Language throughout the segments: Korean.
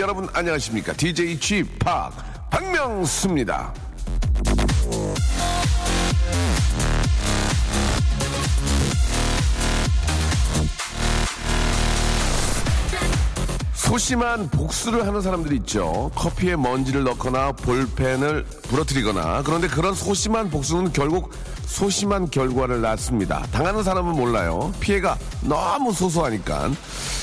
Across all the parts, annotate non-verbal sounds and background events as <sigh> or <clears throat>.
여러분 안녕하십니까 DJ Chip 박명수입니다. 소심한 복수를 하는 사람들이 있죠. 커피에 먼지를 넣거나 볼펜을 부러뜨리거나 그런데 그런 소심한 복수는 결국 소심한 결과를 낳습니다. 당하는 사람은 몰라요. 피해가 너무 소소하니까.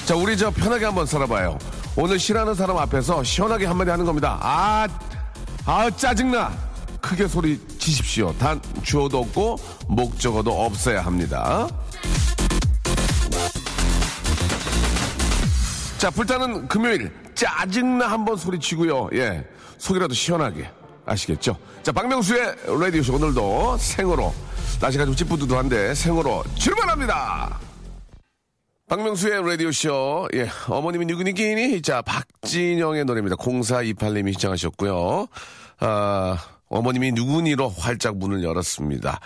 자, 우리 저 편하게 한번 살아봐요. 오늘 싫어하는 사람 앞에서 시원하게 한마디 하는 겁니다. 아, 아, 짜증나! 크게 소리 치십시오. 단 주어도 없고 목적어도 없어야 합니다. 자, 불타는 금요일 짜증나 한번 소리치고요. 예, 속이라도 시원하게 아시겠죠? 자, 박명수의 라디오쇼 오늘도 생으로 날씨가 좀 찌뿌드드한데 생으로 출발합니다. 박명수의 라디오쇼, 예, 어머님이 누구니끼니? 자, 박진영의 노래입니다. 0428님이 시청하셨고요. 아, 어머님이 누구니로 활짝 문을 열었습니다.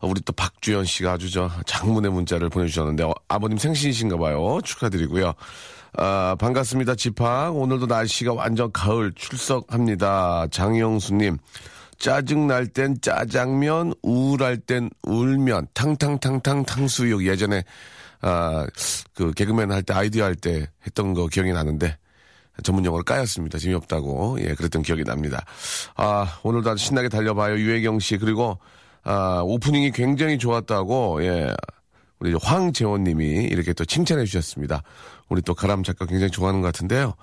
우리 또 박주연 씨가 아주 저 장문의 문자를 보내주셨는데, 어, 아버님 생신이신가 봐요. 축하드리고요. 아, 반갑습니다. 지팡. 오늘도 날씨가 완전 가을 출석합니다. 장영수님. 짜증 날 땐 짜장면, 우울할 땐 울면, 탕탕탕탕 탕수육. 예전에, 아, 그 개그맨 할 때 아이디어 할 때 했던 거 기억이 나는데, 전문 용어를 까였습니다. 재미없다고. 예, 그랬던 기억이 납니다. 아, 오늘도 아주 신나게 달려봐요. 유혜경 씨. 그리고, 아, 오프닝이 굉장히 좋았다고, 예. 우리 황재원 님이 이렇게 또 칭찬해 주셨습니다. 우리 또 가람 작가 굉장히 좋아하는 것 같은데요.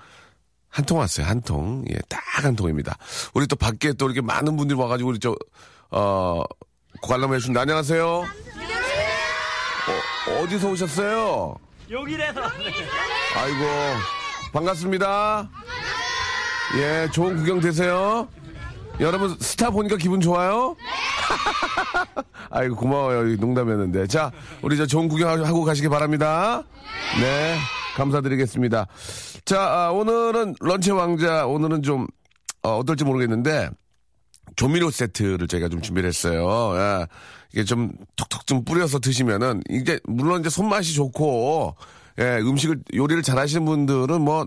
한 통 왔어요, 한 통. 예, 딱 한 통입니다. 우리 또 밖에 또 이렇게 많은 분들이 와가지고 우리 저, 어, 관람해 주신 안녕하세요. 어, 어디서 오셨어요? 여기래서 아이고, 반갑습니다. 예, 좋은 구경 되세요. 여러분, 스타 보니까 기분 좋아요? <laughs> 아이고, 고마워요. 농담이었는데. 자, 우리 저 좋은 구경하고 가시기 바랍니다. 네, 감사드리겠습니다. 자, 아, 오늘은 런치 왕자, 오늘은 좀, 어, 어떨지 모르겠는데, 조미료 세트를 저희가 좀 준비를 했어요. 예. 이게 좀 톡톡 좀 뿌려서 드시면은 이게 물론 이제 손맛이 좋고 예, 음식을 요리를 잘 하시는 분들은 뭐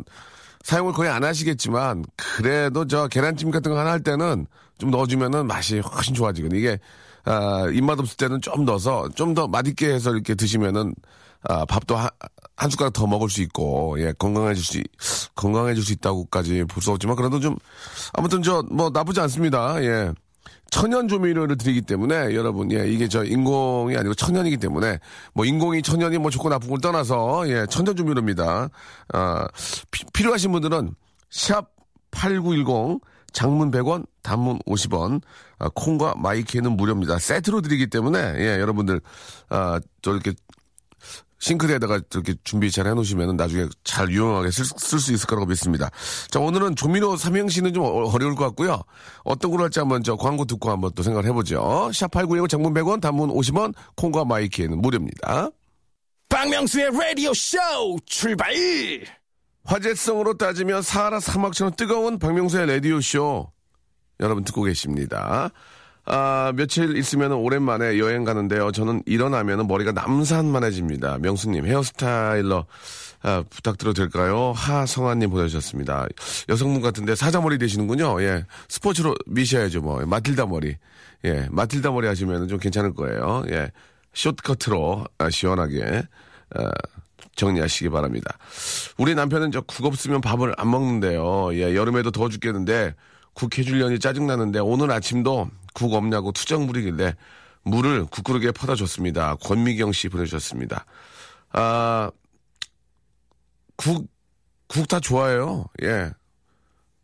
사용을 거의 안 하시겠지만 그래도 저 계란찜 같은 거 하나 할 때는 좀 넣어주면은 맛이 훨씬 좋아지거든요. 이게 아, 입맛 없을 때는 좀 넣어서 좀 더 맛있게 해서 이렇게 드시면은 아, 밥도 한, 한 숟가락 더 먹을 수 있고, 예, 건강해질 수, 건강해질 수 있다고까지 볼 수 없지만, 그래도 좀, 아무튼 저, 뭐, 나쁘지 않습니다. 예. 천연 조미료를 드리기 때문에, 여러분, 예, 이게 저 인공이 아니고 천연이기 때문에, 뭐, 인공이 천연이 뭐 좋고 걸 떠나서, 예, 천연 조미료입니다. 아, 피, 필요하신 분들은, 샵 8910, 장문 100원, 단문 50원, 아, 콩과 마이키는 무료입니다. 세트로 드리기 때문에, 예, 여러분들, 아, 저 이렇게 싱크대에다가 이렇게 준비 잘 해놓으시면 나중에 잘 유용하게 쓸 수 있을 거라고 믿습니다. 자, 오늘은 조미료 삼행시는 좀 어- 어려울 것 같고요. 어떤 걸로 할지 한번 저 광고 듣고 한번 또 생각을 해보죠. 샵8910 장문 100원, 단문 50원, 콩과 마이키에는 무료입니다. 박명수의 라디오 쇼 출발! 화제성으로 따지면 사하라 사막처럼 뜨거운 박명수의 라디오 쇼 여러분 듣고 계십니다. 아, 며칠 있으면 오랜만에 여행 가는데요. 저는 일어나면 머리가 남산만해집니다. 명수님 헤어스타일러 아, 부탁드려도 될까요? 하성아님 보내주셨습니다. 여성분 같은데 사자머리 되시는군요. 예. 스포츠로 미셔야죠, 뭐. 마틸다 머리. 예. 마틸다 머리 하시면 좀 괜찮을 거예요. 예. 숏커트로 아, 시원하게 아, 정리하시기 바랍니다. 우리 남편은 저 국 없으면 밥을 안 먹는데요. 예, 여름에도 더워 죽겠는데 국 해주려니 짜증나는데 오늘 아침도 국 없냐고 투정 부리길래 물을 국그릇에 퍼다 줬습니다. 권미경 씨 보내주셨습니다. 아, 국, 국 다 좋아요. 예.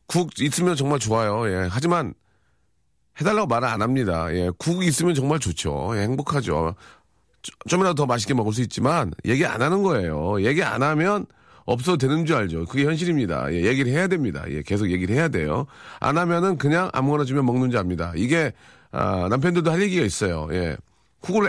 국 있으면 정말 좋아요. 예. 하지만 해달라고 말을 안 합니다. 예. 국 있으면 정말 좋죠. 예, 행복하죠. 좀- 좀이라도 더 맛있게 먹을 수 있지만 얘기 안 하는 거예요. 얘기 안 하면 없어도 되는 줄 알죠. 그게 현실입니다. 예, 얘기를 해야 됩니다. 예, 계속 얘기를 해야 돼요. 안 하면은 그냥 아무거나 주면 먹는 줄 압니다. 이게 아, 남편들도 할 얘기가 있어요. 예, 국을 해-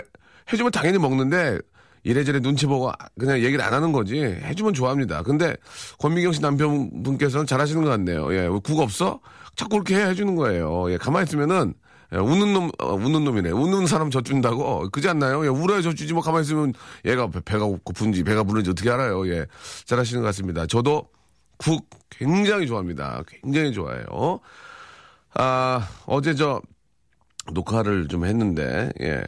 해주면 당연히 먹는데 이래저래 눈치 보고 그냥 얘기를 안 하는 거지. 해주면 좋아합니다. 근데 권미경 씨 남편분께서는 잘하시는 것 같네요. 예, 국 없어? 자꾸 그렇게 해, 해주는 거예요. 예, 가만히 있으면은 예, 웃는 놈, 어, 웃는 놈이네. 웃는 사람 젖준다고. 그지 않나요? 예, 울어야 젖주지 뭐 가만히 있으면 얘가 배, 배가 고픈지 배가 부른지 어떻게 알아요? 예. 잘하시는 것 같습니다. 저도 국 굉장히 좋아합니다. 굉장히 좋아해요. 아, 어제 저 녹화를 좀 했는데, 예.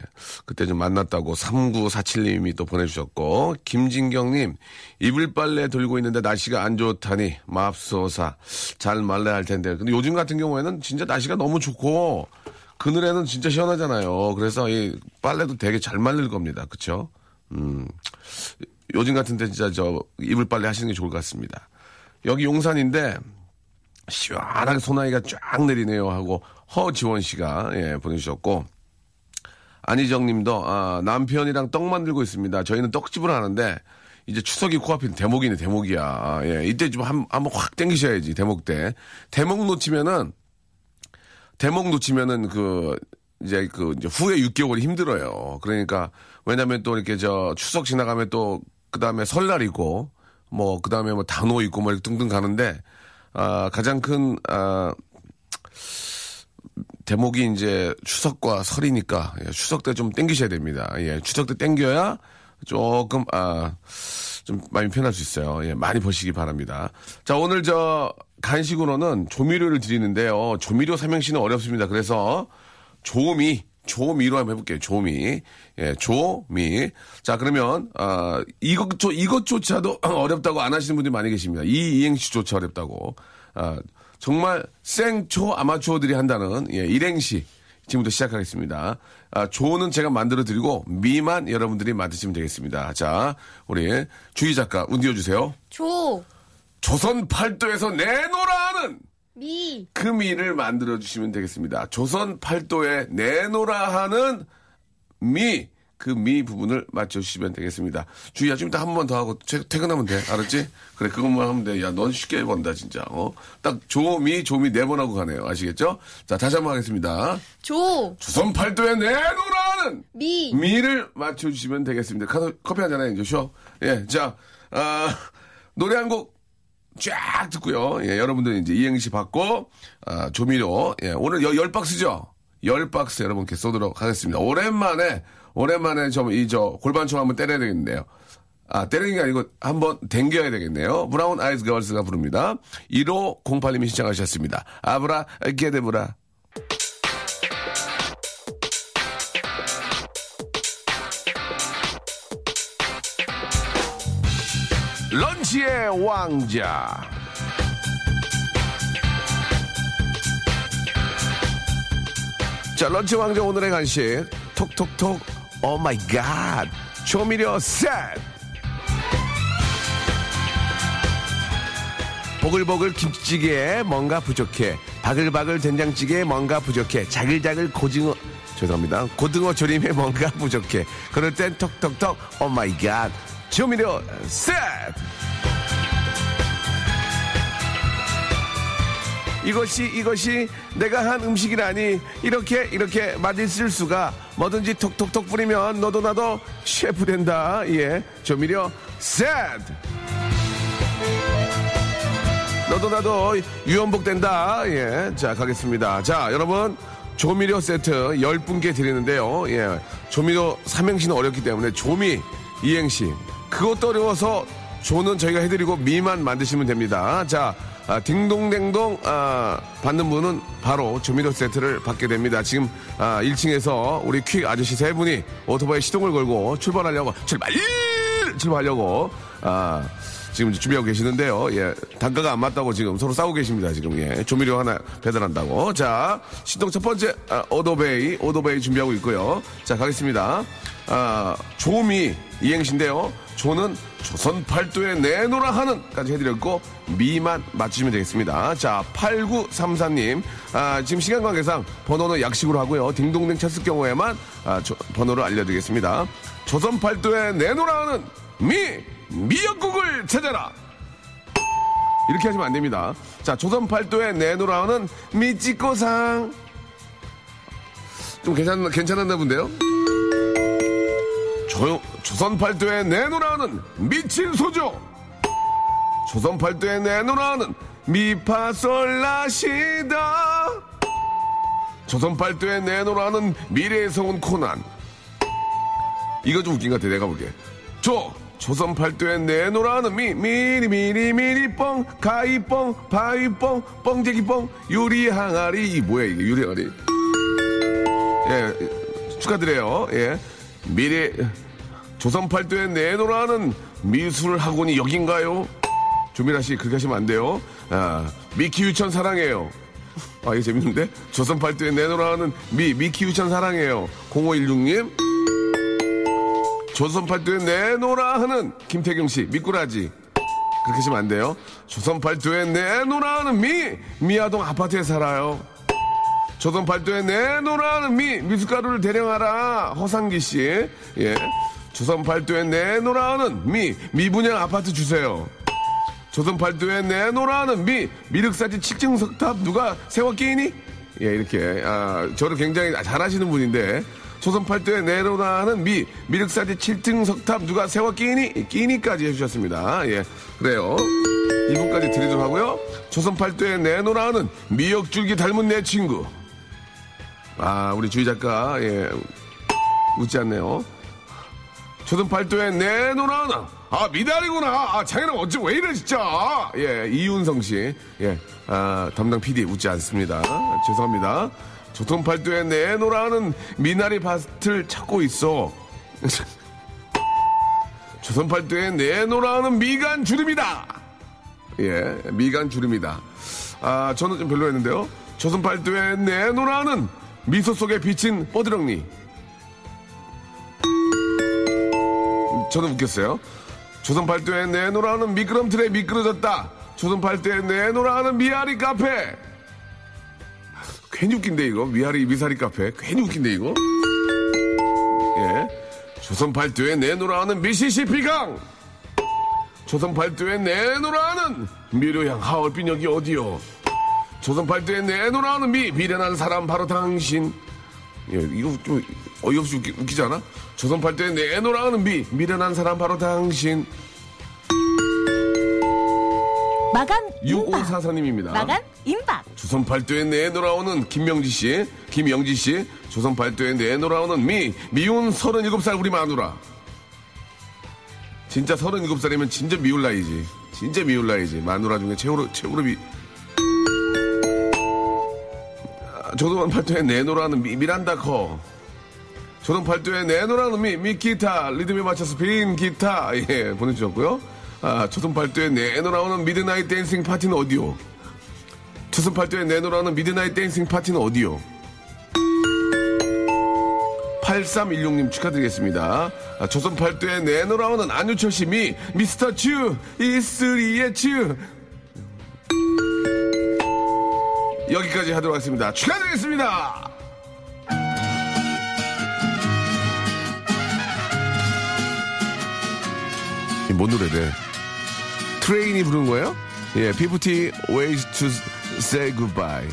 그때 좀 만났다고 3947님이 또 보내주셨고, 김진경님, 이불 빨래 돌고 있는데 날씨가 안 좋다니, 맙소사. 잘 말라야 할 텐데. 근데 요즘 같은 경우에는 진짜 날씨가 너무 좋고, 그늘에는 진짜 시원하잖아요. 그래서 이 빨래도 되게 잘 말릴 겁니다. 그쵸? 음. 요즘 같은 때 진짜 저 이불 빨래 하시는 게 좋을 것 같습니다. 여기 용산인데, 시원하게 소나기가 쫙 내리네요 하고 허지원 씨가 예, 보내주셨고 안희정 님도 아, 남편이랑 떡 만들고 있습니다. 저희는 떡집을 하는데 이제 추석이 코앞인 대목이네 대목이야. 아, 예, 이때 좀 한, 한번 확 땡기셔야지 대목 때. 대목 놓치면은 대목 놓치면은 그 이제 그 이제 후에 6개월이 힘들어요. 그러니까 왜냐면 또 이렇게 저 추석 지나가면 또 그 다음에 설날이고 뭐 그 다음에 뭐 단오 있고 뭐 이렇게 등등 가는데 아, 가장 큰, 아, 대목이 이제 추석과 설이니까, 예, 추석 때 좀 땡기셔야 됩니다. 예, 추석 때 땡겨야 조금, 아, 좀 많이 편할 수 있어요. 예, 많이 버시기 바랍니다. 자, 오늘 저 간식으로는 조미료를 드리는데요. 조미료 삼행시는 어렵습니다. 그래서 조미, 조미로 한번 해볼게요. 조미. 예, 조미. 자, 그러면, 아, 이것, 저, 이것조차도 <clears throat> 어렵다고 안 하시는 분들이 많이 계십니다. 이 이행시조차 어렵다고. 아, 정말 생초 아마추어들이 한다는, 예, 일행시. 지금부터 시작하겠습니다. 아, 조는 제가 만들어 드리고, 미만 여러분들이 만드시면 되겠습니다. 자, 우리 주희 작가, 운디어 주세요. 조, 조선 팔도에서 내노라는 미, 그 미를 만들어 주시면 되겠습니다. 조선 팔도에 내노라 하는 미, 그 미 부분을 맞춰주시면 되겠습니다. 주희야, 좀 이따 한 번 더 하고 퇴- 퇴근하면 돼. 알았지? 그래, 그것만 하면 돼. 야, 넌 쉽게 번다, 진짜. 어? 딱 조미, 조미 네 번 하고 가네요. 아시겠죠? 자, 다시 한 번 하겠습니다. 조, 조선 팔도에 하는 미, 미를 맞춰주시면 되겠습니다. 카- 커피 한잔 해, 이제 쉬어. 예, 자, 아, 노래 한 곡 쫙 듣고요. 예, 여러분들 이제 이행시 받고, 아, 조미료. 예, 오늘 여- 열 박스죠? 열 박스 여러분께 쏘도록 하겠습니다. 오랜만에, 오랜만에 좀 이 저 골반총 한번 때려야 되겠네요. 아, 때리는 게 아니고 한번 댕겨야 되겠네요. 브라운 아이즈 걸스가 부릅니다. 1508님이 신청하셨습니다. 아브라, 게데브라. 런치의 왕자. 자, 런치 왕자 오늘의 간식. 톡톡톡, oh my god. 조미료 셋. 보글보글 김치찌개에 뭔가 부족해. 바글바글 된장찌개에 뭔가 부족해. 자글자글 고징어, 죄송합니다. 고등어 조림에 뭔가 부족해. 그럴 땐 톡톡톡, oh my god. 조미료 셋! 이것이 이것이 내가 한 음식이라니 이렇게 이렇게 맛있을 수가 뭐든지 톡톡톡 뿌리면 너도 나도 셰프 된다. 예 조미료 셋! 너도 나도 유연복 된다. 예 자 가겠습니다. 자 여러분 조미료 세트 10분께 드리는데요. 예 조미료 삼행시는 어렵기 때문에 조미 이행시. 그것도 어려워서 조는 저희가 해드리고 미만 만드시면 됩니다. 자 아, 딩동댕동 아, 받는 분은 바로 조미료 세트를 받게 됩니다. 지금 아, 1층에서 우리 퀵 아저씨 세 분이 오토바이 시동을 걸고 출발하려고 출발 출발하려고 아, 지금 준비하고 계시는데요. 예, 단가가 안 맞다고 지금 서로 싸우고 계십니다. 지금 예, 조미료 하나 배달한다고. 자, 시동 첫 번째 아, 오도베이 오도베이 준비하고 있고요. 자, 가겠습니다. 아, 조미 이행시인데요. 조는 조선 팔도에 내노라 하는까지 해드렸고 미만 맞추시면 되겠습니다. 자, 8934님. 아, 지금 시간 관계상 번호는 약식으로 하고요. 딩동댕 쳤을 경우에만 아, 저- 번호를 알려드리겠습니다. 조선 팔도에 내노라 하는 미 미역국을 찾아라. 이렇게 하시면 안 됩니다. 자, 조선 팔도에 내노라 하는 미찌꼬상. 좀 괜찮 괜찮았나 본데요? 조용, 조선 팔도에 내놓으라는 미친 소조. 조선 팔도에 내놓으라는 미파솔라시다. 조선 팔도에 내놓으라는 미래에서 온 코난. 이거 좀 웃긴 것 같아, 내가 보기에. 조! 조선 팔도에 내놓으라는 미, 미리, 미리, 미리, 뻥, 가이, 뻥, 바위, 뻥, 뻥재기, 뻥, 유리, 항아리. 이 뭐야, 이게, 유리, 항아리. 예, 축하드려요. 예. 미래, 조선 팔도에 내놓으라는 미술 학원이 여긴가요? 조미라 씨, 그렇게 하시면 안 돼요. 아, 미키 유천 사랑해요. 아, 이거 재밌는데? 조선 팔도에 내놓으라는 미, 미키 유천 사랑해요. 0516님. 조선 팔도에 내놓으라 하는 김태경 씨, 미꾸라지. 그렇게 하시면 안 돼요. 조선 팔도에 내놓으라 하는 미, 미아동 아파트에 살아요. 조선 팔도에 내놓으라 하는 미, 미숫가루를 대령하라. 허상기 씨. 예. 조선 팔도에 내놓으라 하는 미, 미분양 아파트 주세요. 조선 팔도에 내놓으라 하는 미, 미륵사지 칙증석탑 누가 세워 끼니? 예, 이렇게. 아, 저를 굉장히 잘하시는 분인데. 조선 팔도에 내놓으라 하는 미, 미륵사지 칠등석탑 누가 세워 끼니? 끼니까지 해주셨습니다. 예. 그래요. 이분까지 드리도록 하고요. 조선 팔도에 내놓으라 하는 미역줄기 닮은 내 친구. 아, 우리 주희 작가, 예. 웃지 않네요. 조선 팔도에 내놓으라 하나. 아, 미달이구나. 아, 장인은 어찌 왜 이래, 진짜. 예, 이윤성 씨. 예, 아, 담당 PD 웃지 않습니다. 아, 죄송합니다. 조선 팔도에 내놓으라 하는 미나리 밭을 찾고 있어. <laughs> 조선 팔도에 내놓으라 하는 미간 주름이다. 예, 미간 주름이다. 아, 저는 좀 별로였는데요. 조선 팔도에 내놓으라 하는 미소 속에 비친 뽀드렁니. 저는 웃겼어요. 조선 팔도에 내놓으라 하는 미끄럼틀에 미끄러졌다. 조선 팔도에 내놓으라 하는 미아리 카페. 괜히 웃긴데 이거? 미아리 미사리 카페. 괜히 웃긴데 이거? 예. 조선 팔도에 내놓으라 하는 미시시피강! 조선 팔도에 내놓으라 하는 미료향 하얼빈 여기 어디요? 조선 팔도에 내놓으라 하는 미 미련한 사람 바로 당신. 예 이거 좀 어이없이 웃기, 웃기지 않아? 조선 팔도에 내놓으라 하는 미 미련한 사람 바로 당신 마감 임박. 6544님입니다 마감 임박. 조선 팔도에 내놓아오는 김명지 씨, 김영지 씨, 조선 팔도에 내놓아오는 미, 미운 37살 우리 마누라. 진짜 37살이면 진짜 미울 나이지. 진짜 미울 나이지. 마누라 중에 최고로, 최고로 미. 아, 조선 팔도에 내놓으라는 미, 미란다 커. 조선 팔도에 내놓으라는 미, 미 기타, 리듬에 맞춰서 빈 기타. 예, 보내주셨고요. 아, 조선 팔도에 내놓으라는 미드나잇 댄싱 파티는 어디요? 조선 팔도에 내놓으라는 미드나잇 댄싱 파티는 어디요? 8316님 축하드리겠습니다. 아, 조선 팔도에 내놓으라는 안유철 씨, 미, 미스터 츄, 이스리의 츄. 여기까지 하도록 하겠습니다. 축하드리겠습니다! 이뭔 노래래? 트레인이 부른 거예요? 예, 50 Ways to Say Goodbye.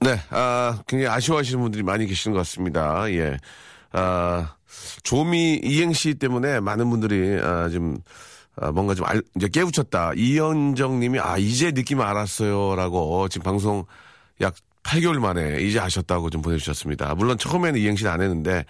네, 아, 굉장히 아쉬워하시는 분들이 많이 계시는 것 같습니다. 예. 아, 조미 이행시 때문에 많은 분들이, 아, 좀, 아, 뭔가 좀 알, 이제 깨우쳤다. 이현정 님이, 아, 이제 느낌 알았어요. 라고 지금 방송 약 8개월 만에 이제 아셨다고 좀 보내주셨습니다. 물론 처음에는 이행시는 안 했는데,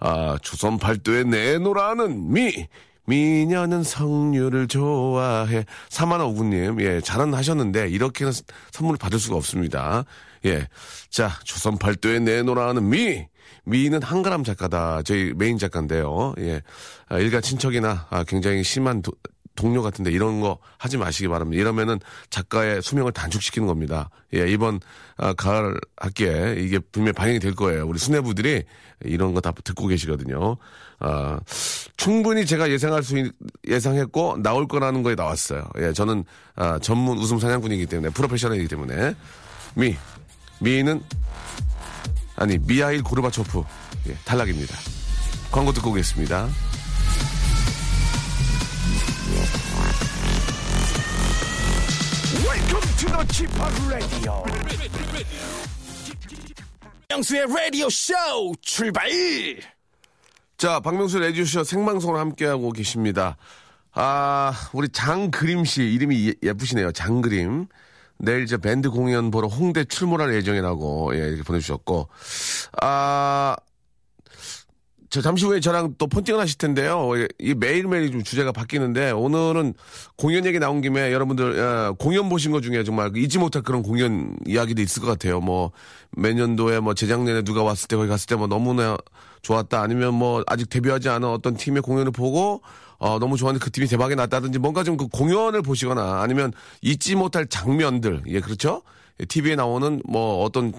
아, 조선 팔도에 내놓으라는 미! 미녀는 성류를 좋아해. 사만아 오구님, 예, 잘은 하셨는데, 이렇게는 스- 선물을 받을 수가 없습니다. 예. 자, 조선 팔도에 내놓으라는 미! 미는 한가람 작가다. 저희 메인 작가인데요. 예. 아, 일가 친척이나 아, 굉장히 심한 도- 동료 같은데 이런 거 하지 마시기 바랍니다. 이러면은 작가의 수명을 단축시키는 겁니다. 예, 이번 아, 가을 학기에 이게 분명히 반영이 될 거예요. 우리 수뇌부들이 이런 거 다 듣고 계시거든요. 아, 충분히 제가 예상할 수 있, 예상했고 나올 거라는 거에 나왔어요. 예, 저는 아, 전문 웃음 사냥꾼이기 때문에 프로페셔널이기 때문에 미 미는 아니 미하일 고르바초프 예, 탈락입니다. 광고 듣고 오겠습니다. Welcome to the Chip Radio. 박명수의 라디오 쇼 출발! 자, 박명수 레디오쇼 생방송을 함께하고 계십니다. 아, 우리 장그림 씨, 이름이 예- 예쁘시네요. 장그림. 내일 저 밴드 공연 보러 홍대 출몰할 예정이라고, 예, 이렇게 보내주셨고. 아, 저 잠시 후에 저랑 또 폰팅을 하실 텐데요. 예, 이 매일매일 좀 주제가 바뀌는데 오늘은 공연 얘기 나온 김에 여러분들 어, 공연 보신 것 중에 정말 잊지 못할 그런 공연 이야기도 있을 것 같아요. 뭐 매년도에 뭐 재작년에 누가 왔을 때 거기 갔을 때 뭐 너무나 좋았다. 아니면 뭐 아직 데뷔하지 않은 어떤 팀의 공연을 보고 어, 너무 좋았는데 그 팀이 대박이 났다든지 뭔가 좀 그 공연을 보시거나 아니면 잊지 못할 장면들. 예 그렇죠? TV에 나오는 뭐 어떤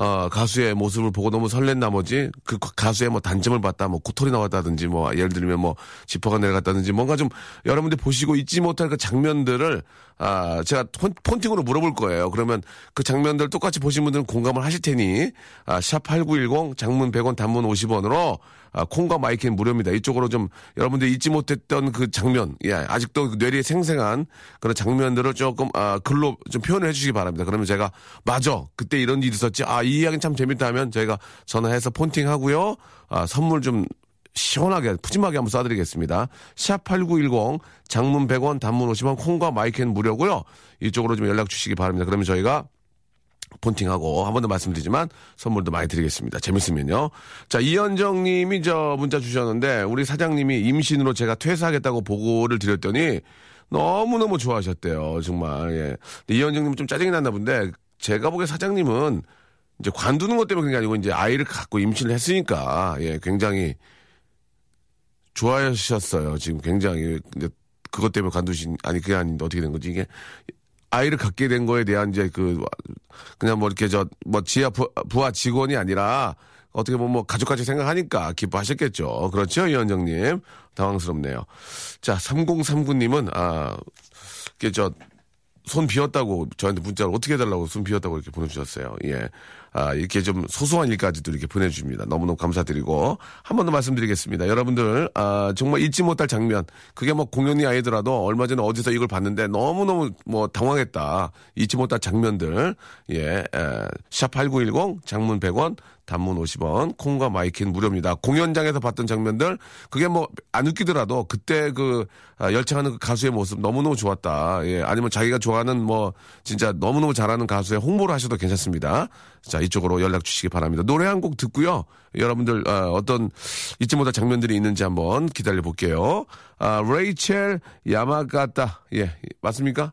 어, 가수의 모습을 보고 너무 설렌 나머지 그 가수의 뭐 단점을 봤다, 뭐 코털이 나왔다든지 뭐 예를 들면 뭐 지퍼가 내려갔다든지 뭔가 좀 여러분들 보시고 잊지 못할 그 장면들을 아, 제가 폰, 폰팅으로 물어볼 거예요. 그러면 그 장면들 똑같이 보신 분들은 공감을 하실 테니 아, 샵8910 장문 100원 단문 50원으로 아, 콩과 마이크는 무료입니다. 이쪽으로 좀 여러분들 잊지 못했던 그 장면, 예, 아직도 뇌리에 생생한 그런 장면들을 조금 아, 글로 좀 표현을 해주시기 바랍니다. 그러면 제가 맞아, 그때 이런 일이 있었지. 아, 이 이야기는 참 재밌다 하면 저희가 전화해서 폰팅하고요. 아, 선물 좀 시원하게 푸짐하게 한번 쏴드리겠습니다. 샵8910 장문 100원 단문 50원 콩과 마이크는 무료고요. 이쪽으로 좀 연락 주시기 바랍니다. 그러면 저희가 폰팅하고 한 번 더 말씀드리지만 선물도 많이 드리겠습니다. 재밌으면요. 자 이현정 님이 저 문자 주셨는데 우리 사장님이 임신으로 제가 퇴사하겠다고 보고를 드렸더니 너무너무 좋아하셨대요. 정말. 예. 이현정 님은 좀 짜증이 났나 본데 제가 보기에 사장님은 이제 관두는 것 때문에 그런 게 아니고 이제 아이를 갖고 임신을 했으니까 예, 굉장히 좋아하셨어요. 지금 굉장히 그것 때문에 관두신 아니 그게 아닌데 어떻게 된 거지 이게 아이를 갖게 된 거에 대한 이제 그 그냥 뭐 이렇게 저 뭐 지하 부, 부하 직원이 아니라 어떻게 보면 뭐 가족같이 생각하니까 기뻐하셨겠죠. 그렇죠, 이현정님. 당황스럽네요. 자, 3039님은 아, 이게 저 손 비었다고 저한테 문자를 어떻게 해달라고 손 비었다고 이렇게 보내주셨어요. 예. 아, 이렇게 좀 소소한 일까지도 이렇게 보내주십니다. 너무너무 감사드리고 한 번 더 말씀드리겠습니다. 여러분들 아, 정말 잊지 못할 장면 그게 뭐 공연이 아니더라도 얼마 전에 어디서 이걸 봤는데 너무너무 뭐 당황했다. 잊지 못할 장면들 예. 샵8910 장문 100원 단문 50원, 콩과 마이키는 무료입니다. 공연장에서 봤던 장면들, 그게 뭐, 안 웃기더라도, 그때 그, 아, 열창하는 그 가수의 모습 너무너무 좋았다. 예, 아니면 자기가 좋아하는 뭐, 진짜 너무너무 잘하는 가수의 홍보를 하셔도 괜찮습니다. 자, 이쪽으로 연락 주시기 바랍니다. 노래 한 곡 듣고요. 여러분들, 아, 어떤 잊지 못할 장면들이 있는지 한번 기다려 볼게요. 아, 레이첼 야마가타. 예, 맞습니까?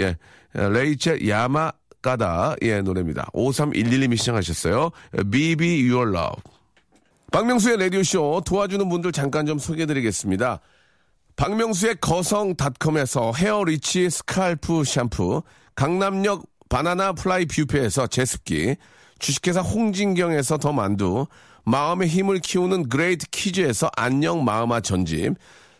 예, 레이첼 야마가타 예 노래입니다. 5311님이 신청하셨어요. Be Be Your Love. 박명수의 라디오쇼 도와주는 분들 잠깐 좀 소개해드리겠습니다. 박명수의 거성닷컴에서 헤어리치 scalp 샴푸, 강남역 바나나 플라이 뷔페에서 제습기, 주식회사 홍진경에서 더 만두, 마음의 힘을 키우는 그레이트 키즈에서 안녕 마음아 전집,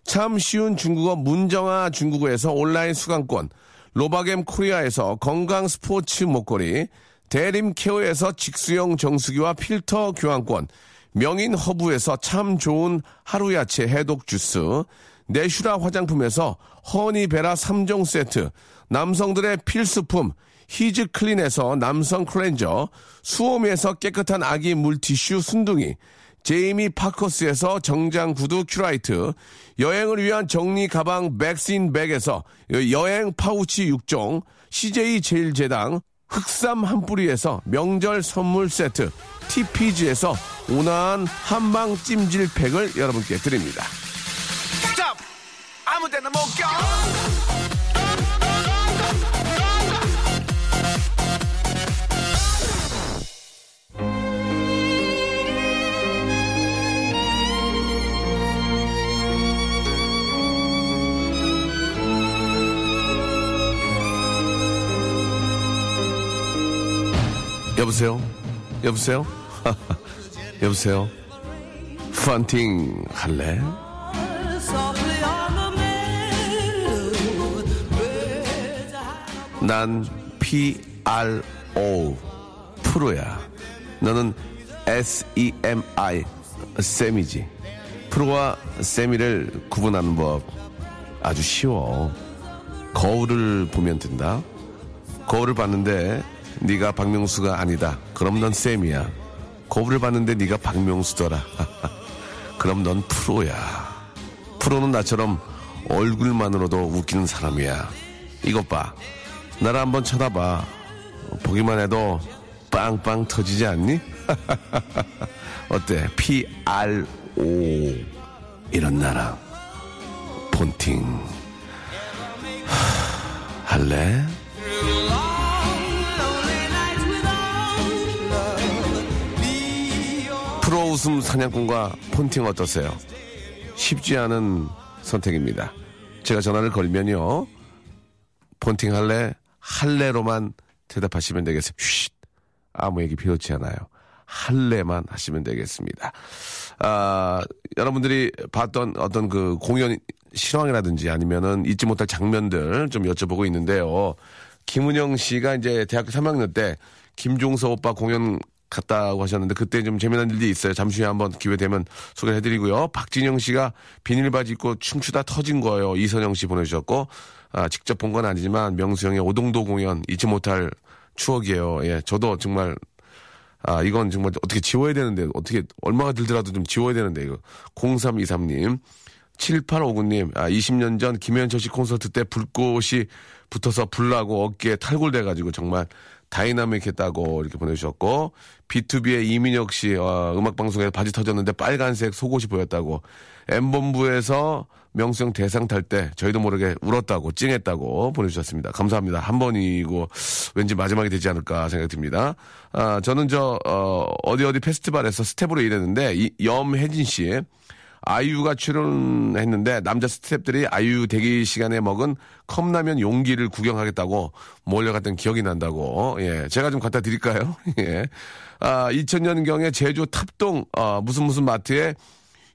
참 쉬운 중국어 문정아 중국어에서 온라인 수강권, 로바겜 코리아에서 건강 스포츠 목걸이, 대림 케어에서 직수형 정수기와 필터 교환권, 명인 허브에서 참 좋은 하루 야채 해독 주스, 내슈라 화장품에서 허니베라 3종 세트, 남성들의 필수품 히즈 클린에서 남성 클렌저, 수오미에서 깨끗한 아기 물티슈 순둥이, 제이미 파커스에서 정장 구두 큐라이트, 여행을 위한 정리 가방 백신 백에서 여행 파우치 6종, CJ 제일제당, 흑삼 한 뿌리에서 명절 선물 세트, TPG에서 온화한 한방 찜질팩을 여러분께 드립니다. 아무 데나 못 껴! 여보세요? 여보세요? <laughs> 여보세요? 펀팅 할래? 난 PRO 프로야. 너는 SEMI 쌤이지. 프로와 세미를 구분하는 법 아주 쉬워. 거울을 보면 된다. 거울을 봤는데 네가 박명수가 아니다. 그럼 넌 쌤이야. 거부를 받는데 네가 박명수더라. <laughs> 그럼 넌 프로야. 프로는 나처럼 얼굴만으로도 웃기는 사람이야. 이것 봐. 나를 한번 쳐다봐. 보기만 해도 빵빵 터지지 않니? <laughs> 어때? P-R-O. 이런 나랑 폰팅. 하, 할래? 웃음 사냥꾼과 폰팅 어떠세요? 쉽지 않은 선택입니다. 제가 전화를 걸면요. 폰팅 할래? 할래로만 대답하시면 되겠습니다. 쉿. 아무 얘기 필요치 않아요. 할래만 하시면 되겠습니다. 아, 여러분들이 봤던 어떤 그 공연 실황이라든지 아니면은 잊지 못할 장면들 좀 여쭤보고 있는데요. 김은영 씨가 이제 대학교 3학년 때 김종서 오빠 공연 갔다고 하셨는데 그때 좀 재미난 일이 있어요. 잠시 후에 한번 기회 되면 소개를 해드리고요. 박진영 씨가 비닐 바지 입고 춤추다 터진 거예요. 이선영 씨 보내주셨고 아, 직접 본 건 아니지만 명수 형의 오동도 공연 잊지 못할 추억이에요. 예, 저도 정말 아 이건 정말 어떻게 지워야 되는데 어떻게 얼마가 들더라도 좀 지워야 되는데 이거 0323님 7859님, 아, 20년 전 김현철 씨 콘서트 때 불꽃이 붙어서 불나고 어깨에 탈골돼가지고 정말 다이나믹했다고 이렇게 보내주셨고, B2B의 이민혁 씨, 어, 음악 방송에서 바지 터졌는데 빨간색 속옷이 보였다고, M본부에서 명수형 대상 탈 때 저희도 모르게 울었다고, 찡했다고 보내주셨습니다. 감사합니다. 한 번이고 왠지 마지막이 되지 않을까 생각이 듭니다. 아, 저는 저, 어, 어디 어디 페스티벌에서 스텝으로 일했는데, 이 염혜진 씨, 아이유가 출연했는데 남자 스태프들이 아이유 대기 시간에 먹은 컵라면 용기를 구경하겠다고 몰려갔던 기억이 난다고. 예. 제가 좀 갖다 드릴까요? <laughs> 예. 아, 2000년경에 제주 탑동, 아, 무슨 무슨 마트에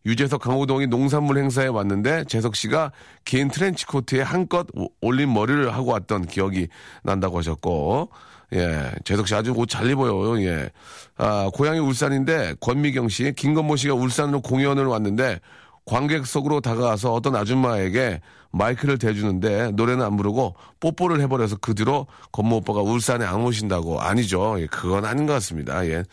유재석 강호동이 농산물 행사에 왔는데 재석 씨가 긴 트렌치 코트에 한껏 오- 올린 머리를 하고 왔던 기억이 난다고 하셨고, 예, 재석 씨 아주 옷 잘 입어요. 예. 아, 고향이 울산인데 권미경 씨, 김건모 씨가 울산으로 공연을 왔는데 관객석으로 다가와서 어떤 아줌마에게 마이크를 대주는데 노래는 안 부르고 뽀뽀를 해버려서 그 뒤로 건모 오빠가 울산에 안 오신다고 아니죠. 예, 그건 아닌 것 같습니다. 예.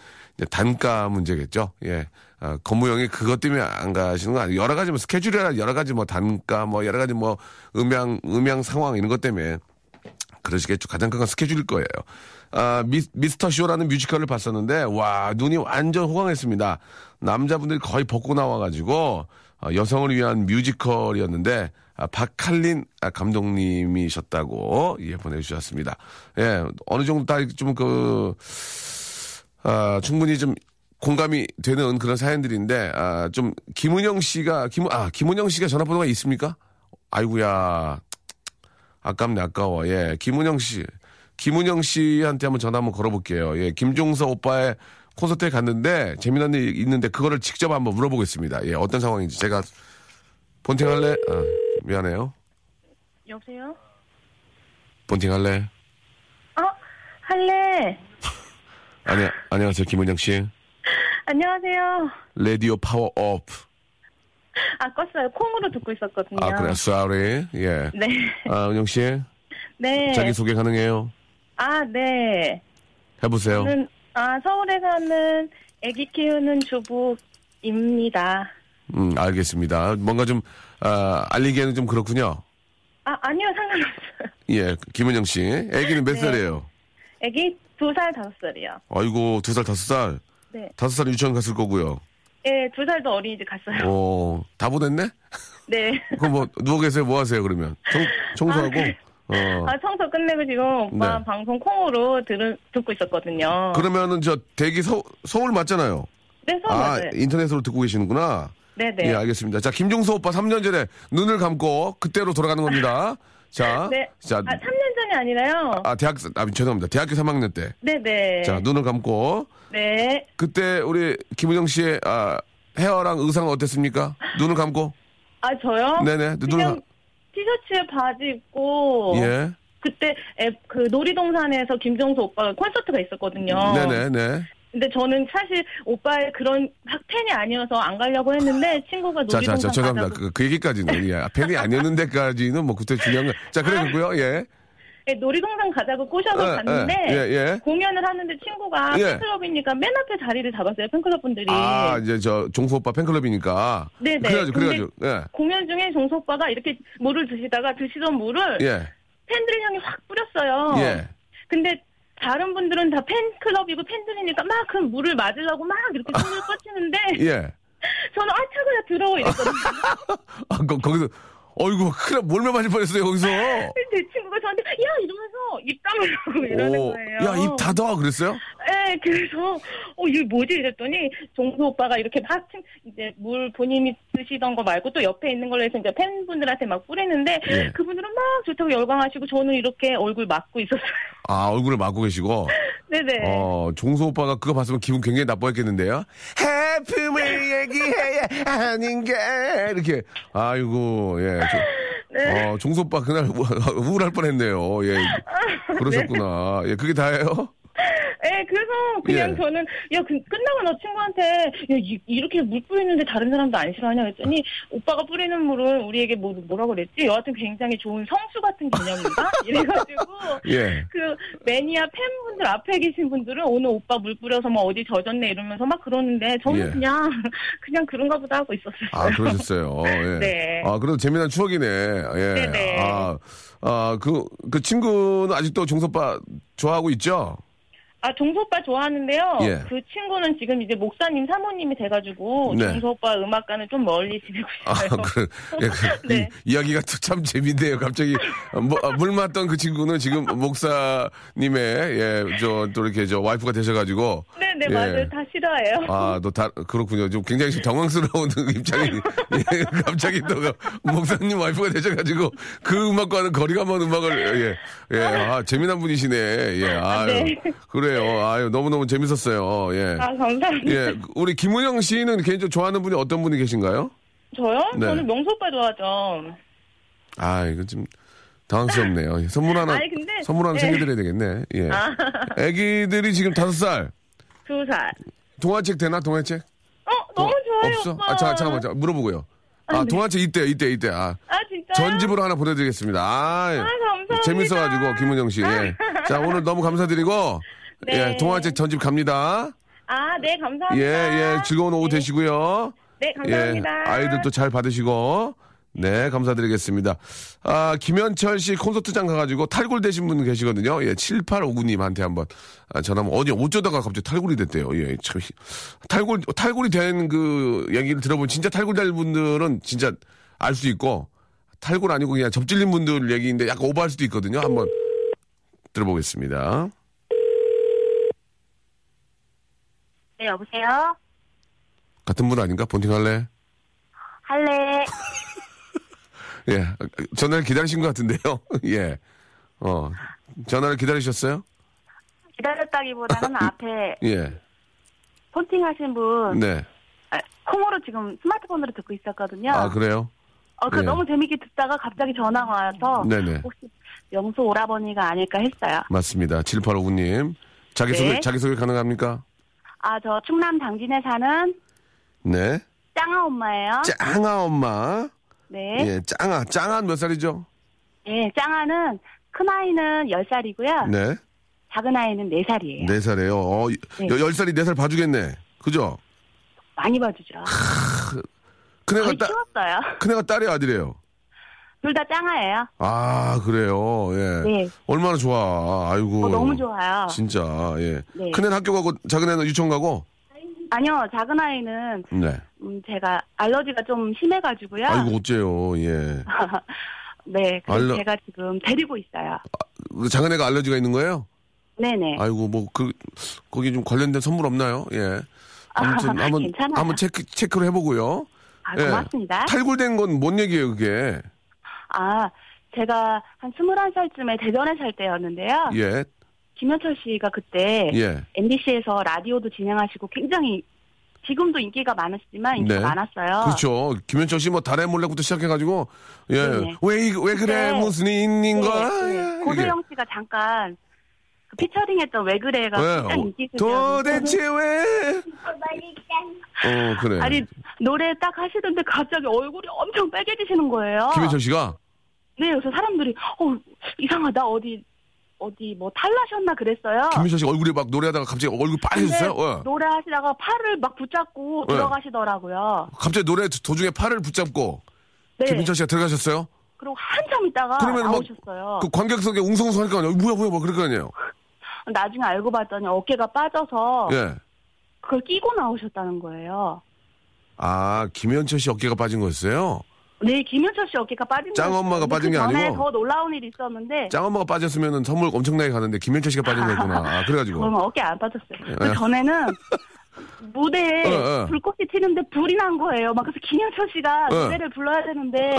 단가 문제겠죠. 예. 아, 건무 형이 그것 때문에 안 가시는 거 아니에요. 여러 가지 뭐 스케줄이나 여러 가지 뭐 단가 뭐 여러 가지 뭐 음향, 음향 상황 이런 것 때문에 그러시겠죠. 가장 큰 건 스케줄일 거예요. 아, 미, 미스터 쇼라는 뮤지컬을 봤었는데, 와, 눈이 완전 호강했습니다. 남자분들이 거의 벗고 나와가지고, 아, 여성을 위한 뮤지컬이었는데, 아, 박칼린 아, 감독님이셨다고, 예, 보내주셨습니다. 예, 어느 정도 다 좀 그, 아, 충분히 좀 공감이 되는 그런 사연들인데, 아, 좀, 김은영 씨가, 김, 아, 김은영 씨가 전화번호가 있습니까? 아이구야. 아깝네, 아까워. 예, 김은영 씨. 김은영 씨한테 한번 전화 한번 걸어볼게요. 예, 김종서 오빠의 콘서트에 갔는데 재미난 일 있는데 그거를 직접 한번 물어보겠습니다. 예, 어떤 상황인지 제가 폰팅 할래? 아, 미안해요. 여보세요? 폰팅 할래? 어, 할래. 아니, 안녕하세요, 김은영 씨. 안녕하세요. radio power up. 아, 껐어요. 콩으로 듣고 있었거든요. 아, 그래, sorry. 예. 네. 아, 은영 씨. 네. 자기 소개 가능해요? 아, 네. 해보세요. 저는, 아, 서울에 사는 아기 키우는 주부입니다. 음, 알겠습니다. 뭔가 좀, 아, 알리기에는 좀 그렇군요. 아, 아니요, 상관없어요. 예, 김은영 씨. 애기는 몇 네. 살이에요? 아기 두 살, 다섯 살이요. 아이고, 두 살, 다섯 살. 네. 다섯 살 유치원 갔을 거고요. 예, 두 살도 어린이집 갔어요. 어, 다 보냈네? 네. <laughs> 그럼 뭐, 누워 계세요? 뭐 하세요, 그러면? 청, 청소하고? 어. 아, 청소 끝내고 지금 오빠 네. 방송 콩으로 들, 듣고 있었거든요. 그러면은 저 대기 서, 서울 맞잖아요. 네, 서울 아, 맞아요. 인터넷으로 듣고 계시는구나. 네네. 예, 알겠습니다. 자, 김종서 오빠 3년 전에 눈을 감고 그때로 돌아가는 겁니다. 자, 네. 자, 아, 3년 전이 아니라요. 아, 대학, 아, 죄송합니다. 대학교 3학년 때. 네네. 자, 눈을 감고 네. 그때 우리 김은영 씨의 아, 헤어랑 의상은 어땠습니까? 눈을 감고? 아, 저요? 네네. 눈을 그냥 감- 티셔츠에 바지 입고. 예. 그때 에, 그 놀이동산에서 김정수 오빠가 콘서트가 있었거든요. 네네네. 근데 저는 사실 오빠의 그런 학 팬이 아니어서 안 가려고 했는데 친구가 자, 자, 놀이동산 자, 죄송합니다. 그, 그 얘기까지는. 예. 팬이 아니었는데까지는 뭐 그때 중요한 거. 자, 그래, 그고요 예. 예, 놀이동산 가자고 꼬셔서 예, 갔는데 예, 예. 공연을 하는데 친구가 예. 팬클럽이니까 맨 앞에 자리를 잡았어요. 팬클럽 분들이. 아, 이제 저 종수 오빠 팬클럽이니까. 네네. 그래가지고, 근데 그래가지고, 예. 공연 중에 종수 오빠가 이렇게 물을 드시다가 드시던 물을 예. 팬들 향해 확 뿌렸어요. 예. 근데 다른 분들은 다 팬클럽이고 팬들이니까 막 그 물을 맞으려고 막 이렇게 손을 <laughs> 뻗치는데 예. 저는 아 차고야 들어오 이랬거든요. <laughs> 아, 거, 거기서, 어이구, 큰일, 몰매 맞을 뻔했어요, 거기서. 제 친구가 저한테 야 이러면서 입 다물라고 이러는 오, 거예요. 야, 입 닫아, 그랬어요? 네, 그래서 어 이게 뭐지 이랬더니 종수 오빠가 이렇게 막 친- 이제 물 본인이 드시던 거 말고 또 옆에 있는 걸로 해서 이제 팬분들한테 막 뿌리는데 예. 그분들은 막 좋다고 열광하시고 저는 이렇게 얼굴 막고 있었어요. <laughs> 아, 얼굴을 막고 계시고. 네네. 어, 종수 오빠가 그거 봤으면 기분 굉장히 나빠했겠는데요? 해품을 <laughs> 얘기해야 하는 게, 이렇게. 아이고, 예. 저, 어, 종수 오빠 그날 우- <laughs> 우울할 뻔 했네요. 예. <laughs> 그러셨구나. 예, 그게 다예요? 네, 그래서 그냥 예. 저는 야 그, 끝나고 나 친구한테 야 이, 렇게물 뿌리는데 다른 사람도 안 싫어하냐 그랬더니 오빠가 뿌리는 물은 우리에게 뭐 뭐라 그랬지 여하튼 굉장히 좋은 성수 같은 개념인가 <laughs> 이래가지고 예. 그 매니아 팬분들 앞에 계신 분들은 오늘 오빠 물 뿌려서 뭐 어디 젖었네 이러면서 막 그러는데 저는 예. 그냥 그냥 그런가 보다 하고 있었어요. 아, 그러셨어요. 예. <laughs> 네. 아, 그래도 재미난 추억이네. 예. 네네. 아, 아, 그, 그 친구는 아직도 종수 오빠 좋아하고 있죠? 아 종수 오빠 좋아하는데요. 예. 그 친구는 지금 이제 목사님 사모님이 돼가지고 네. 종수 오빠 음악과는 좀 멀리 지내고 아, 있어요. 그, 예, 그, <laughs> 네. 이, 이야기가 또참 재밌네요. 갑자기, 뭐, 아, 물 맞던 그 친구는 지금 목사님의, 예, 저, 또 이렇게 저 와이프가 되셔가지고. 네네 예. 맞아요 다 싫어해요. 아, 또 다, 그렇군요. 좀 굉장히 좀 당황스러운 그 입장이, <laughs> 예, 갑자기 또그 목사님 와이프가 되셔가지고 그 음악과는 거리가 먼 음악을, 예, 예, 아, 재미난 분이시네. 예, 아유. 네. 그래 요. 아유, 너무너무 재밌었어요. 예. 아 감사합니다. 예, 우리 김은영 씨는 개인적으로 좋아하는 분이 어떤 분이 계신가요? 저요? 네. 저는 명수 오빠 좋아하죠. 아, 이거 좀 당황스럽네요. 예, 선물 하나, 아니, 근데- 선물 하나 네. 챙겨드려야 되겠네. 예. 아. 애기들이 지금 다섯 살. 두 살. 동화책 되나, 동화책? 어 너무 좋아요 없어? 오빠. 아, 자, 잠깐만, 자, 물어보고요. 아, 아, 네. 동화책 이때, 이때, 이때. 아, 아 진짜? 전집으로 하나 보내드리겠습니다. 아, 아 감사합니다. 재밌어가지고, 김은영 씨. 예. 자, 오늘 너무 감사드리고, 네. 예, 동화책 전집 갑니다. 아 네 감사합니다. 예, 예, 즐거운 오후 되시고요. 네 감사합니다. 예, 아이들도 잘 받으시고. 네, 감사드리겠습니다. 아, 김현철 씨 콘서트장 가가지고 탈골 되신 분 계시거든요. 예, 7859님한테 한번 아, 전화하면 어디 어쩌다가 갑자기 탈골이 됐대요. 예, 참. 탈골, 탈골이 된 그 얘기를 들어보면 진짜 탈골 될 분들은 진짜 알 수 있고 탈골 아니고 그냥 접질린 분들 얘기인데 약간 오버할 수도 있거든요. 한번 들어보겠습니다. 네, 여보세요? 같은 분 아닌가? 본팅 할래? 할래. <laughs> 예, 전화를 기다리신 것 같은데요. <laughs> 예, 어, 전화를 기다리셨어요? 기다렸다기보다는 <laughs> 앞에 예, 폰팅 하신 분, 네. 아, 콩으로 지금 스마트폰으로 듣고 있었거든요. 아, 그래요? 어, 그 예. 너무 재밌게 듣다가 갑자기 전화가 와서 네네. 혹시 명수 오라버니가 아닐까 했어요. 맞습니다. 7859님. 자기소개, 네. 자기소개 가능합니까? 아, 저 충남 당진에 사는 네. 짱아 엄마예요. 짱아 엄마. 네. 예, 짱아. 짱아 몇 살이죠? 예, 짱아는 큰 아이는 10살이고요. 네. 작은 아이는 4살이에요. 네 살이에요. 어, 네. 여- 열 살이 네살 봐주겠네. 그죠? 많이 봐주죠. 큰애가 딸, 키웠어요. 큰애가 딸이 아들이에요. 둘 다 짱아예요. 아, 그래요. 예. 네. 얼마나 좋아. 아이고. 어, 너무 좋아요. 진짜, 예. 네. 큰애는 학교 가고, 작은 애는 유치원 가고? 아니요, 작은 아이는 네. 음, 제가 알러지가 좀 심해가지고요. 아이고, 어째요. 예. <laughs> 네, 그래서 알러- 제가 지금 데리고 있어요. 그 작은 애가 알러지가 있는 거예요? 네네. 아이고 뭐 그 거기 좀 관련된 선물 없나요? 예. 아무튼 아, <laughs> 한번 괜찮아요. 한번 체크 체크를 해보고요. 아, 예. 고맙습니다. 탈골된 건 뭔 얘기예요, 그게? 아, 제가 한 21살쯤에 대전에 살 때였는데요. 예, 김현철 씨가 그때 예. MBC에서 라디오도 진행하시고 굉장히 지금도 인기가 많으시지만 인기가 네. 많았어요. 그렇죠. 김현철 씨 뭐 달의 몰래부터 시작해가지고 예, 네네. 왜, 이- 왜 그래 네. 무슨 인인 네, 거야? 네. 예, 고소영 씨가 잠깐 그 피처링했던 왜 그래가 왜? 굉장히 어, 인기 있으셨는데 도대체 <laughs> 왜? 어 그래. 아니 노래 딱 하시던데 갑자기 얼굴이 엄청 빨개지시는 거예요. 김현철 씨가 네, 그래서 사람들이 어 이상하다 어디 어디 뭐 탈나셨나 그랬어요. 김민철 씨 얼굴이 막 노래하다가 갑자기 얼굴 빨개졌어요? 어. 노래하시다가 팔을 막 붙잡고 네. 들어가시더라고요. 갑자기 노래 도중에 팔을 붙잡고 네. 김민철 씨가 들어가셨어요? 그리고 한참 있다가 그러면 막 나오셨어요. 그 관객석에 웅성웅성 할거 아니에요? 뭐야 뭐야 뭐 그럴 거 아니에요? 나중에 알고 봤더니 어깨가 빠져서 예. 그걸 끼고 나오셨다는 거예요. 아 김현철 씨 어깨가 빠진 거였어요? 네, 김현철 씨 어깨가 빠진 짱. 엄마가 빠진 그게 전에 아니고? 더 놀라운 일이 있었는데 짱 엄마가 빠졌으면 선물 엄청나게 가는데 김현철 씨가 빠진 거였구나. 아 그래가지고 그러면 어깨 안 빠졌어요. 예. 그 전에는 무대에 어, 어. 불꽃이 튀는데 불이 난 거예요. 막 그래서 김현철 씨가 어. 노래를 불러야 되는데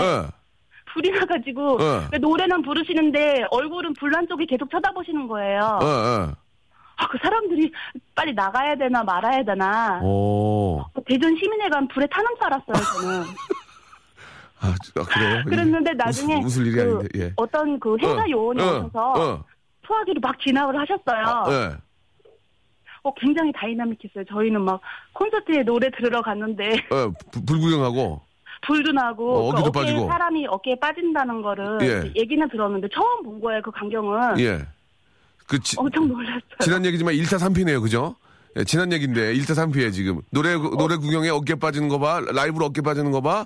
예. 불이 나가지고 어. 노래는 부르시는데 얼굴은 불난 쪽이 계속 쳐다보시는 거예요. 어, 어. 아, 그 사람들이 빨리 나가야 되나 말아야 되나. 오. 대전 시민회관 불에 타는 줄 알았어요, 저는. <laughs> 아, 아, 그래요? 그랬는데 나중에 웃을, 웃을 그. 예. 어떤 그 행사 어, 요원이 어, 오셔서 어. 소화기로 막 진압을 하셨어요. 예. 어, 굉장히 다이나믹했어요. 저희는 막 콘서트에 노래 들으러 갔는데 어, 불- 불구경하고. 불도 나고 어, 그 어깨도 어깨에 빠지고. 사람이 어깨에 빠진다는 거를 예. 얘기는 들었는데 처음 본 거예요. 그 광경은 예. 그 지, 엄청 놀랐어요. 지난 얘기지만 1타 3피네요, 그죠? 예, 지난 얘기인데 1타 3피에 지금 노래 구- 노래 구경에 어깨 빠지는 거 봐, 라이브로 어깨 빠지는 거 봐.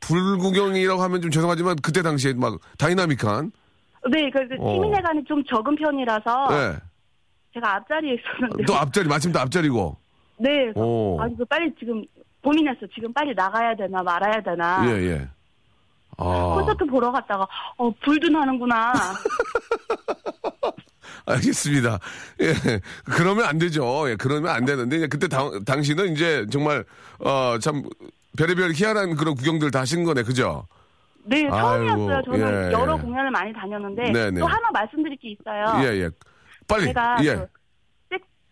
불구경이라고 하면 좀 죄송하지만 그때 당시에 막 다이나믹한. 네, 그래서 어. 시민회관이 좀 적은 편이라서 예. 제가 앞자리에 있었는데 또 앞자리 마침 또 앞자리고. 네, 그래서 오. 아 이거 빨리 지금 고민했어. 지금 빨리 나가야 되나 말아야 되나. 예, 예. 아. 콘서트 보러 갔다가 어 불도 나는구나. <laughs> 알겠습니다. 예. 그러면 안 되죠. 예. 그러면 안 되는데 그때 당, 당시는 이제 정말 어 참 별의별 희한한 그런 구경들 다 하신 거네. 그죠? 네, 처음이었어요. 아이고, 저는 예, 여러 예. 공연을 많이 다녔는데 네네. 또 하나 말씀드릴 게 있어요. 예, 예. 빨리. 제가 예. 그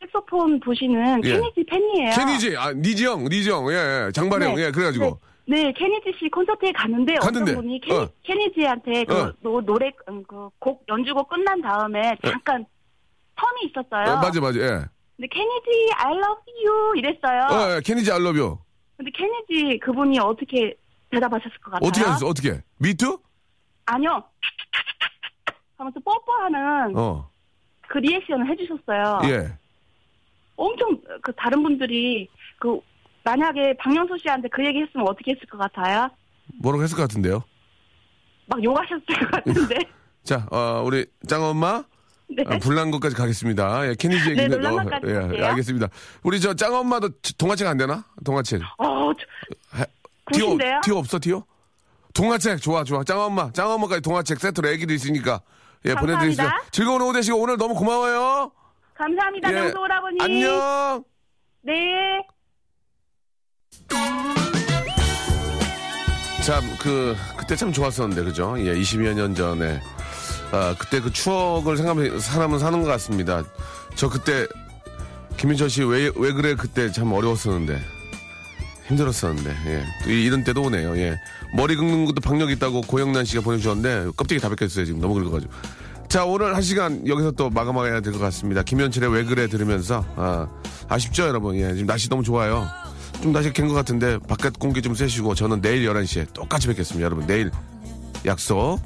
색, 색소폰 보시는 예. 케니지 팬이에요. 케니지, 아, 니지영, 니지영, 예, 예. 장발형, 네. 예, 그래가지고. 네, 케니지 씨 콘서트에 갔는데 갔는데, 어떤 분이 케니, 어. 케니지한테 그 어. 노, 노래 음, 그곡 연주곡 끝난 다음에 잠깐 텀이 있었어요. 어, 맞아, 맞아, 예. 근데 케니지 I love you 이랬어요. 어, 예, 케니지 I love you. 근데 케니지 그분이 어떻게 대답하셨을 것 같아요? 어떻게 하셨어, 어떻게? me too? 아니요. 하면서 뽀뽀하는 어, 그 리액션을 해주셨어요. 예. 엄청 그 다른 분들이 그 만약에 박명수 씨한테 그 얘기 했으면 어떻게 했을 것 같아요? 뭐라고 했을 것 같은데요? 막 욕하셨을 것 같은데. <laughs> 자, 어, 우리 짱엄마. 네. 아, 불난 것까지 가겠습니다. 예, 케니지 얘기는. 네, 것까지 예, 갈게요. 알겠습니다. 우리 저 짱엄마도 동화책 안 되나? 동화책. 어, 저- 해- 티오? 티오 없어, 티오? 동화책, 좋아, 좋아. 짱엄마, 짱엄마까지 동화책 세트로 애기도 있으니까. 예, 감사합니다. 보내드리겠습니다. 즐거운 오후 되시고 오늘 너무 고마워요. 감사합니다, 예, 명수 오라버니. 안녕. 네. 참, 그, 그때 참 좋았었는데, 그죠? 예, 20여 년 전에. 아, 그때 그 추억을 생각하면 사람은 사는 것 같습니다. 저 그때, 김민철 씨 왜, 왜 그래? 그때 참 어려웠었는데. 힘들었었는데, 예. 또 이- 이런 때도 오네요, 예. 머리 긁는 것도 박력 있다고 고영란 씨가 보내주셨는데, 껍데기 다 벗겼어요, 지금. 너무 긁어가지고. 자, 오늘 한 시간 여기서 또 마감해야 될 것 같습니다. 김현철의 왜 그래 들으면서, 아, 아쉽죠, 여러분? 예, 지금 날씨 너무 좋아요. 좀 날씨 갠 것 같은데, 바깥 공기 좀 쐬시고, 저는 내일 11시에 똑같이 뵙겠습니다. 여러분, 내일 약속.